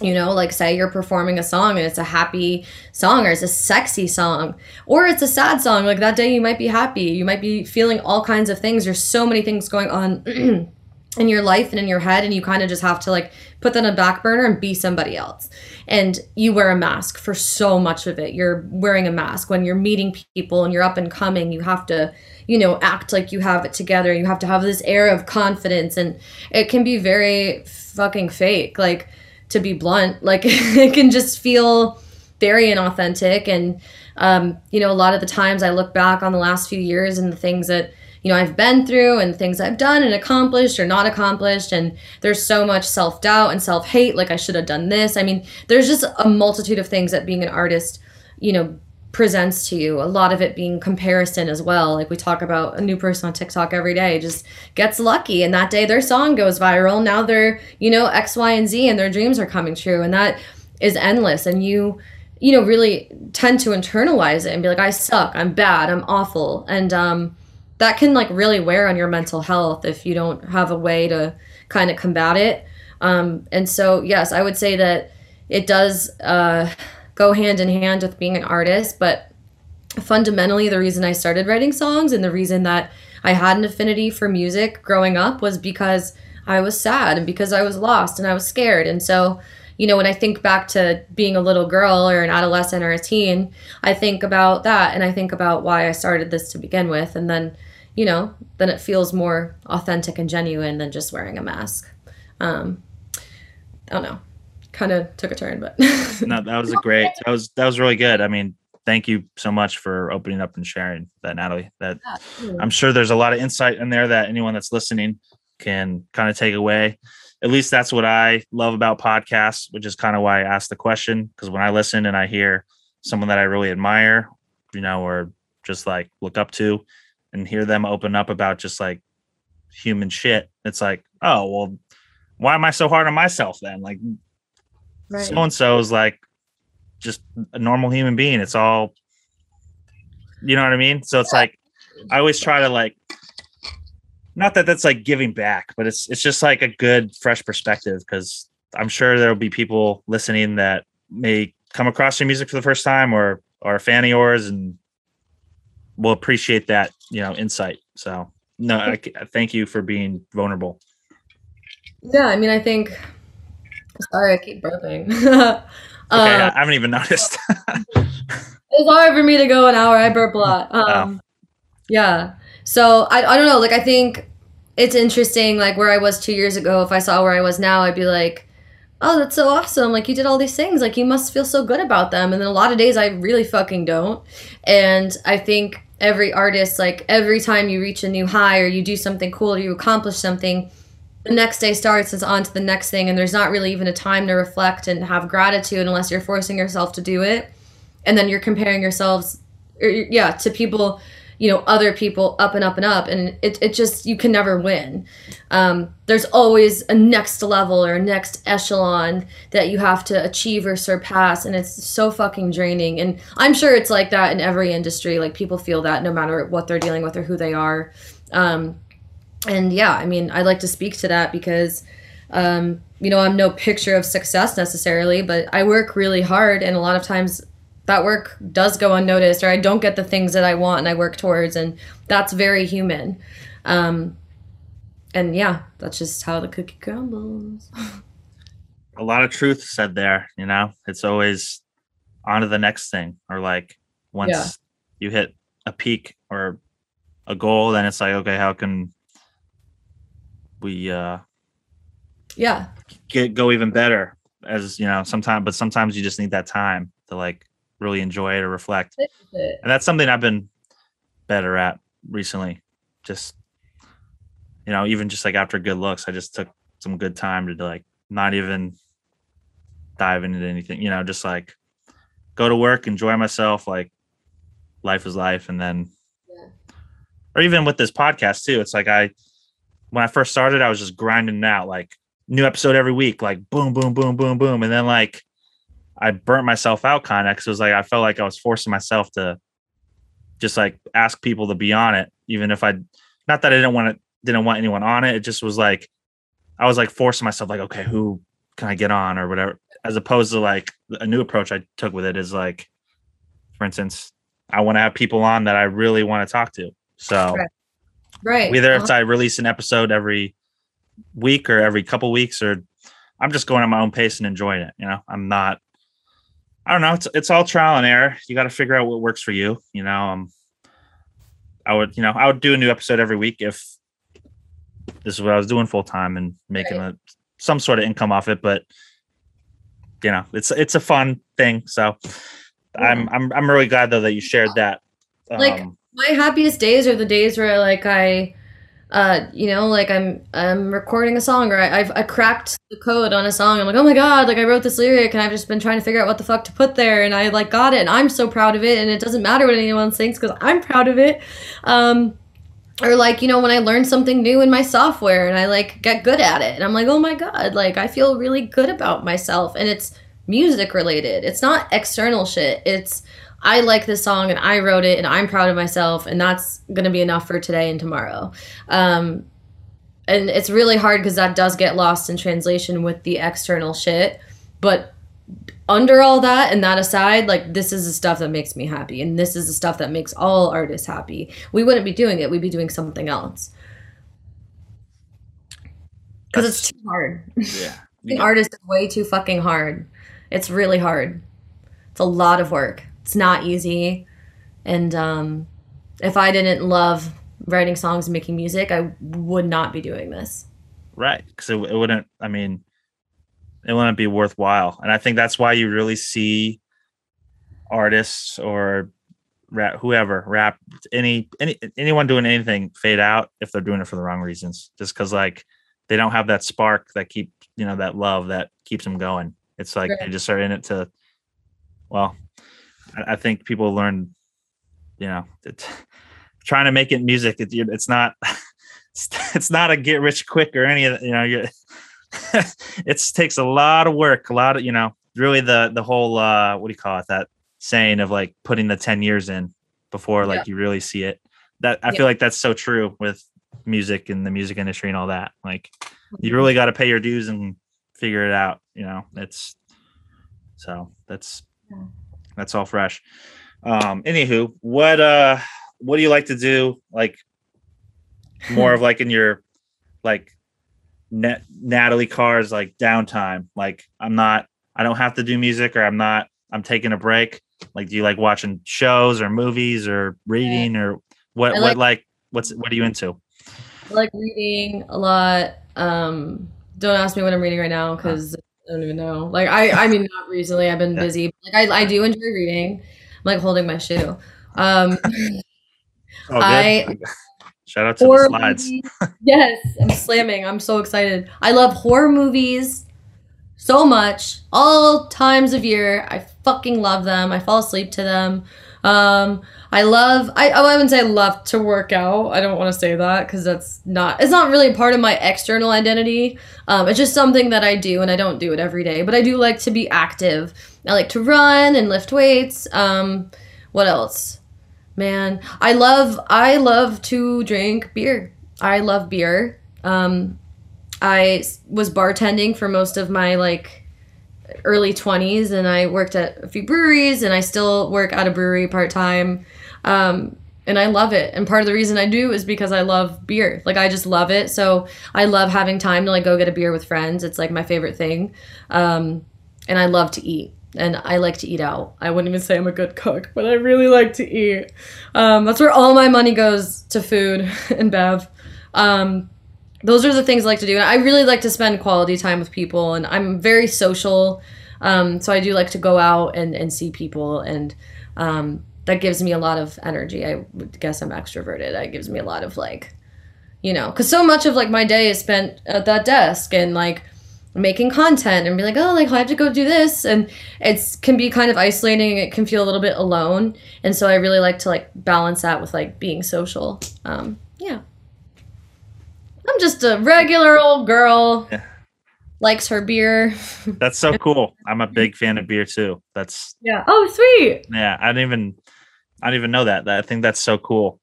you know like say you're performing a song and it's a happy song or it's a sexy song or it's a sad song like that day you might be happy you might be feeling all kinds of things there's so many things going on in your life and in your head and you kind of just have to like put that on a back burner and be somebody else. And you wear a mask for so much of it. You're wearing a mask. When you're meeting people and you're up and coming you have to you know act like you have it together. You have to have this air of confidence and it can be very fucking fake like to be blunt. Like it can just feel very inauthentic. And um, you know a lot of the times i look back on the last few years and the things that you know i've been through and things i've done and accomplished or not accomplished and there's so much self-doubt and self-hate like i should have done this. I mean there's just a multitude of things that being an artist you know presents to you a lot of it being comparison as well. Like we talk about a new person on tiktok every day just gets lucky and that day their song goes viral now they're you know x y and z and their dreams are coming true and that is endless and you you know really tend to internalize it and be like i suck i'm bad i'm awful and um that can like really wear on your mental health if you don't have a way to kind of combat it. Um and so yes i would say that it does uh go hand in hand with being an artist but fundamentally the reason i started writing songs and the reason that i had an affinity for music growing up was because i was sad and because i was lost and i was scared. And so you know when i think back to being a little girl or an adolescent or a teen i think about that and i think about why i started this to begin with and then you know then it feels more authentic and genuine than just wearing a mask um i don't know kind of took a turn but no, that was a great. That was that was really good. I mean, thank you so much for opening up and sharing that, Natalie. That I'm sure there's a lot of insight in there that anyone that's listening can kind of take away. At least that's what I love about podcasts, which is kind of why I asked the question. Because when I listen and I hear someone that I really admire, you know, or just like look up to, and hear them open up about just like human shit, it's like, oh well, why am I so hard on myself then? Like so and so is like just a normal human being. It's all, you know what I mean? So it's like, I always try to like, not that that's like giving back, but it's it's just like a good fresh perspective because I'm sure there'll be people listening that may come across your music for the first time or are a fan of yours and will appreciate that you know insight. So no, I, thank you for being vulnerable. yeah, I mean, I think. Sorry, I keep burping. Okay, um, I haven't even noticed. it's hard for me to go an hour. I burp a lot. Um, Yeah. So I, I don't know. Like I think it's interesting. Like where I was two years ago, if I saw where I was now, I'd be like, "Oh, that's so awesome! Like you did all these things. Like you must feel so good about them." And then a lot of days I really fucking don't. And I think every artist, like every time you reach a new high or you do something cool or you accomplish something, the next day starts it's on to the next thing and there's not really even a time to reflect and have gratitude unless you're forcing yourself to do it and then you're comparing yourselves or, yeah to people you know other people up and up and up and it, it just you can never win. Um, there's always a next level or a next echelon that you have to achieve or surpass and it's so fucking draining. And i'm sure it's like that in every industry like people feel that no matter what they're dealing with or who they are. Um, and yeah i mean i'd like to speak to that because um, you know i'm no picture of success necessarily but i work really hard and a lot of times that work does go unnoticed or i don't get the things that i want and i work towards and that's very human um, and yeah that's just how the cookie crumbles a lot of truth said there. You know, it's always on to the next thing, or like once Yeah. you hit a peak or a goal, then it's like, okay, how can we uh yeah get go even better? As you know, sometimes, but sometimes you just need that time to like really enjoy it or reflect, and that's something I've been better at recently. Just you know, even just like after good looks, I just took some good time to like not even dive into anything, you know, just like go to work, enjoy myself, like life is life. And then, Yeah. or even with this podcast too, it's like I, when I first started, I was just grinding out, like new episode every week, like boom, boom, boom, boom, boom. And then like I burnt myself out kind of because it was like I felt like I was forcing myself to just like ask people to be on it, even if I, not that I didn't want to, didn't want anyone on it. It just was like, I was like forcing myself, like, okay, who can I get on or whatever, as opposed to like a new approach I took with it is like, for instance, I want to have people on that I really want to talk to. So Right. right whether Uh-huh. it's I release an episode every week or every couple weeks, or I'm just going at my own pace and enjoying it. You know, I'm not. I don't know. It's it's all trial and error. You got to figure out what works for you. You know, um, I would you know I would do a new episode every week if this is what I was doing full time and making a some sort of income off it. But you know, it's it's a fun thing. So I'm I'm I'm really glad though that you shared that. Like, Um, my happiest days are the days where like I uh you know like I'm I'm recording a song or I, I've I cracked the code on a song. I'm like oh my god like I wrote this lyric and I've just been trying to figure out what the fuck to put there and I like got it and I'm so proud of it and it doesn't matter what anyone thinks because I'm proud of it. Um or like you know when I learn something new in my software and I like get good at it and I'm like oh my god like I feel really good about myself. And it's music related. It's not external shit. It's I like this song and I wrote it and I'm proud of myself and that's gonna be enough for today and tomorrow. Um, and it's really hard because that does get lost in translation with the external shit. But under all that and that aside, like this is the stuff that makes me happy and this is the stuff that makes all artists happy. We wouldn't be doing it, we'd be doing something else. Because it's too hard. yeah. Being artist is way too fucking hard. It's really hard. It's a lot of work. It's not easy. And um, if I didn't love writing songs and making music, I would not be doing this. right because it, it wouldn't i mean it wouldn't be worthwhile and i think that's why you really see artists or rap whoever rap any any anyone doing anything fade out if they're doing it for the wrong reasons just because like they don't have that spark that keep you know that love that keeps them going it's like they just are in it to well i, I think people learn you know it, trying to make it music it, it's not it's, not a get rich quick or any of that you know you it takes a lot of work a lot of you know really the the whole uh what do you call it? That saying of like putting the 10 years in before like you really see it. That i Yeah. feel like that's so true with music and the music industry and all that. Like you really got to pay your dues and figure it out you know it's so that's Yeah. That's all fresh um anywho what uh what do you like to do like more of like in your like Nat- Natalie Carr's like downtime. Like I'm not, I don't have to do music, or I'm not, I'm taking a break. Like, do you like watching shows or movies or reading or what? I what like- like what's what are you into? I like reading a lot. Um, don't ask me what I'm reading right now because I don't even know. Like I, I mean, not recently. I've been busy. Like I, I do enjoy reading. I'm like holding my shoe. Um, Oh. I- Shout out to the slides. movies. Yes, I'm slamming. I'm so excited. I love horror movies so much. All times of year. I fucking love them. I fall asleep to them. Um, I love I, I wouldn't say I love to work out. I don't want to say that because that's not it's not really part of my external identity. Um, it's just something that I do and I don't do it every day. But I do like to be active. I like to run and lift weights. Um, what else? Man, I love I love to drink beer. I love beer. Um, I was bartending for most of my like early 20s and I worked at a few breweries and I still work at a brewery part-time. Um, and I love it. And part of the reason I do is because I love beer. Like I just love it. So I love having time to like go get a beer with friends. It's like my favorite thing. Um, and I love to eat. And I like to eat out. I wouldn't even say I'm a good cook, but I really like to eat. Um, that's where all my money goes to food and bev. Um, those are the things I like to do. And I really like to spend quality time with people, and I'm very social. Um, so I do like to go out and, and see people, and um, that gives me a lot of energy. I would guess I'm extroverted. That gives me a lot of like, you know, because so much of like my day is spent at that desk and like making content and be like, oh, like I have to go do this, and it's can be kind of isolating. It can feel a little bit alone, and so I really like to like balance that with like being social. Um. I'm just a regular old girl. Yeah. Likes her beer. That's so cool. I'm a big fan of beer too. That's Yeah. Oh, sweet. yeah. I didn't even I didn't even know that. I think that's so cool.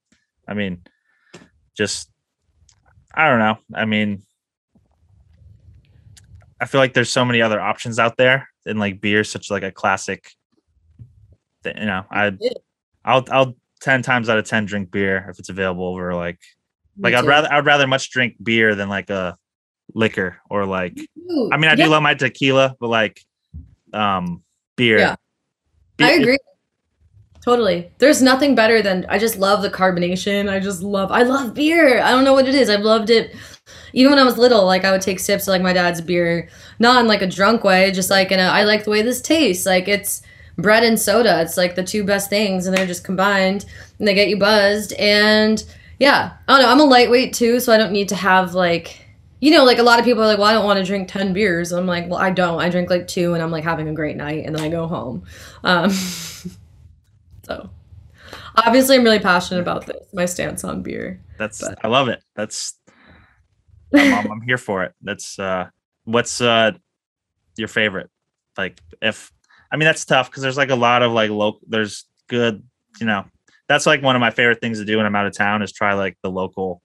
I mean, just I don't know. I mean, I feel like there's so many other options out there, and like beer, is such like a classic. That, you know, I I'll I'll ten times out of ten drink beer if it's available over like like I'd rather I'd rather much drink beer than like a liquor or like Ooh, I mean, I yeah, do love my tequila, but like, um, beer. Yeah. I agree. Totally. There's nothing better than I just love the carbonation. I just love I love beer. I don't know what it is. I've loved it even when I was little. Like I would take sips of like my dad's beer, not in like a drunk way, just like in a I like the way this tastes. Like it's bread and soda. It's like the two best things and they're just combined and they get you buzzed. And yeah, I don't know. I'm a lightweight too, so I don't need to have like you know, like a lot of people are like, well, I don't want to drink 10 beers. I'm like, well, I don't. I drink like two and I'm like having a great night and then I go home. Um, so obviously, I'm really passionate about this, my stance on beer. That's but- I love it. That's I'm, I'm, I'm here for it. That's uh, what's uh, your favorite? Like, if I mean, that's tough because there's like a lot of like local. There's good, you know. That's like one of my favorite things to do when I'm out of town is try like the local,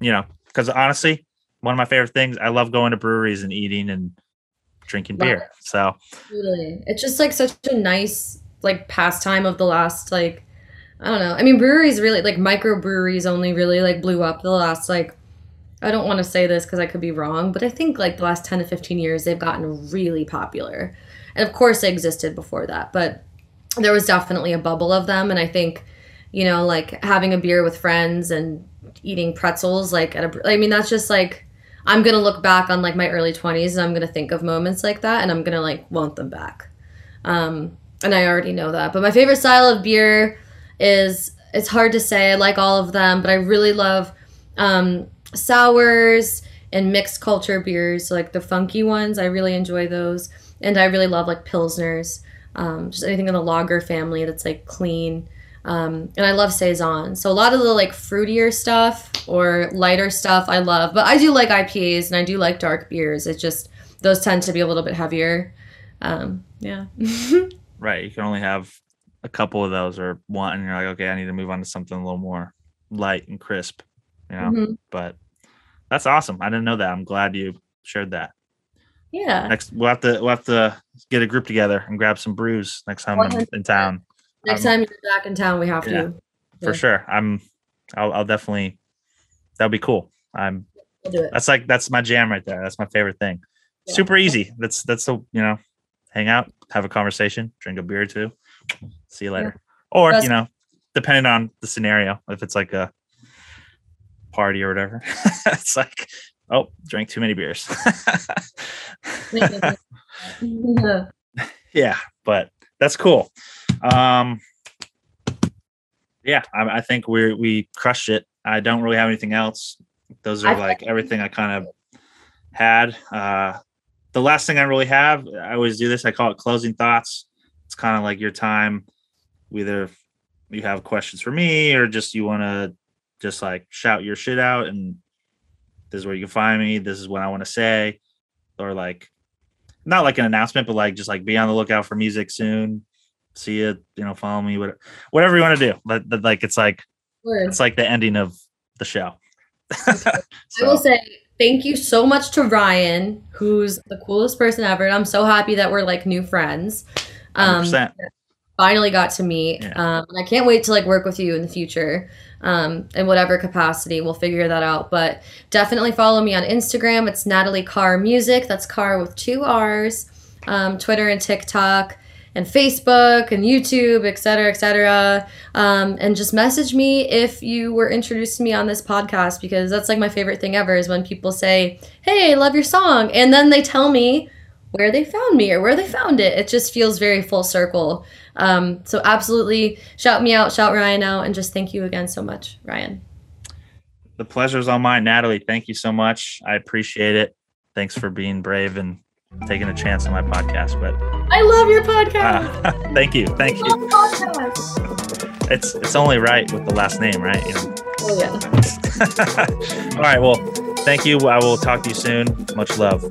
you know, because honestly, one of my favorite things I love going to breweries and eating and drinking Love beer. So. It's just like such a nice like pastime of the last like I don't know. I mean breweries really like microbreweries only really like blew up the last like I don't want to say this because I could be wrong, but I think like the last 10 to 15 years they've gotten really popular. And of course they existed before that, but there was definitely a bubble of them and I think you know like having a beer with friends and eating pretzels like at a I mean that's just like I'm gonna look back on like my early 20s and I'm gonna think of moments like that and I'm gonna like want them back. Um, and I already know that. But my favorite style of beer is it's hard to say. I like all of them, but I really love um, sours and mixed culture beers, so like the funky ones. I really enjoy those, and I really love like pilsners, um, just anything in the lager family that's like clean. Um, and I love saison. So a lot of the like fruitier stuff or lighter stuff I love, but I do like IPAs and I do like dark beers. It's just those tend to be a little bit heavier. Um, yeah. right, you can only have a couple of those or one, and you're like, okay, I need to move on to something a little more light and crisp, you know. Mhm. But that's awesome. I didn't know that. I'm glad you shared that. Yeah. Next, we'll have to we'll have to get a group together and grab some brews next time I'm in town Next um, time you're back in town, we have yeah. to. for sure. I'm, I'll, I'll definitely. That'll be cool. I'm We'll do it. That's like that's my jam right there. That's my favorite thing. Yeah. Super easy. That's that's the you know, hang out, have a conversation, drink a beer or two. See you later. Or Best- you know, depending on the scenario, if it's like a party or whatever, it's like, oh, drank too many beers. yeah, but that's cool. Um, yeah, I, I think we we crushed it. I don't really have anything else. Those are I- like everything I kind of had. Uh, the last thing I really have, I always do this. I call it closing thoughts. It's kind of like your time. Either you have questions for me, or just you want to just like shout your shit out, and this is where you can find me. This is what I want to say, or like not like an announcement, but like just like be on the lookout for music soon. See you, you know, follow me, whatever, whatever you want to do. But, but like it's like Word. it's like the ending of the show. I will say thank you so much to Ryan, who's the coolest person ever. And I'm so happy that we're like new friends. Um, 100%. Finally got to meet. Yeah. Um, and I can't wait to like work with you in the future. Um, in whatever capacity, we'll figure that out. But definitely follow me on Instagram. It's Natalie Carr Music. That's Carr with two R's. Um, Twitter and TikTok and Facebook and YouTube, et cetera, et cetera. Um, and just message me if you were introduced to me on this podcast because that's like my favorite thing ever is when people say, Hey, I love your song. And then they tell me where they found me or where they found it. It just feels very full circle. Um, so absolutely shout me out, shout Ryan out, and just thank you again so much, Ryan. the pleasure is all mine, Natalie. Thank you so much. I appreciate it. Thanks for being brave and taking a chance on my podcast. But I love your podcast. uh, thank you, thank you. podcast. It's it's only right with the last name, right? You know. Oh yeah. all right. Well, thank you. I will talk to you soon. Much love.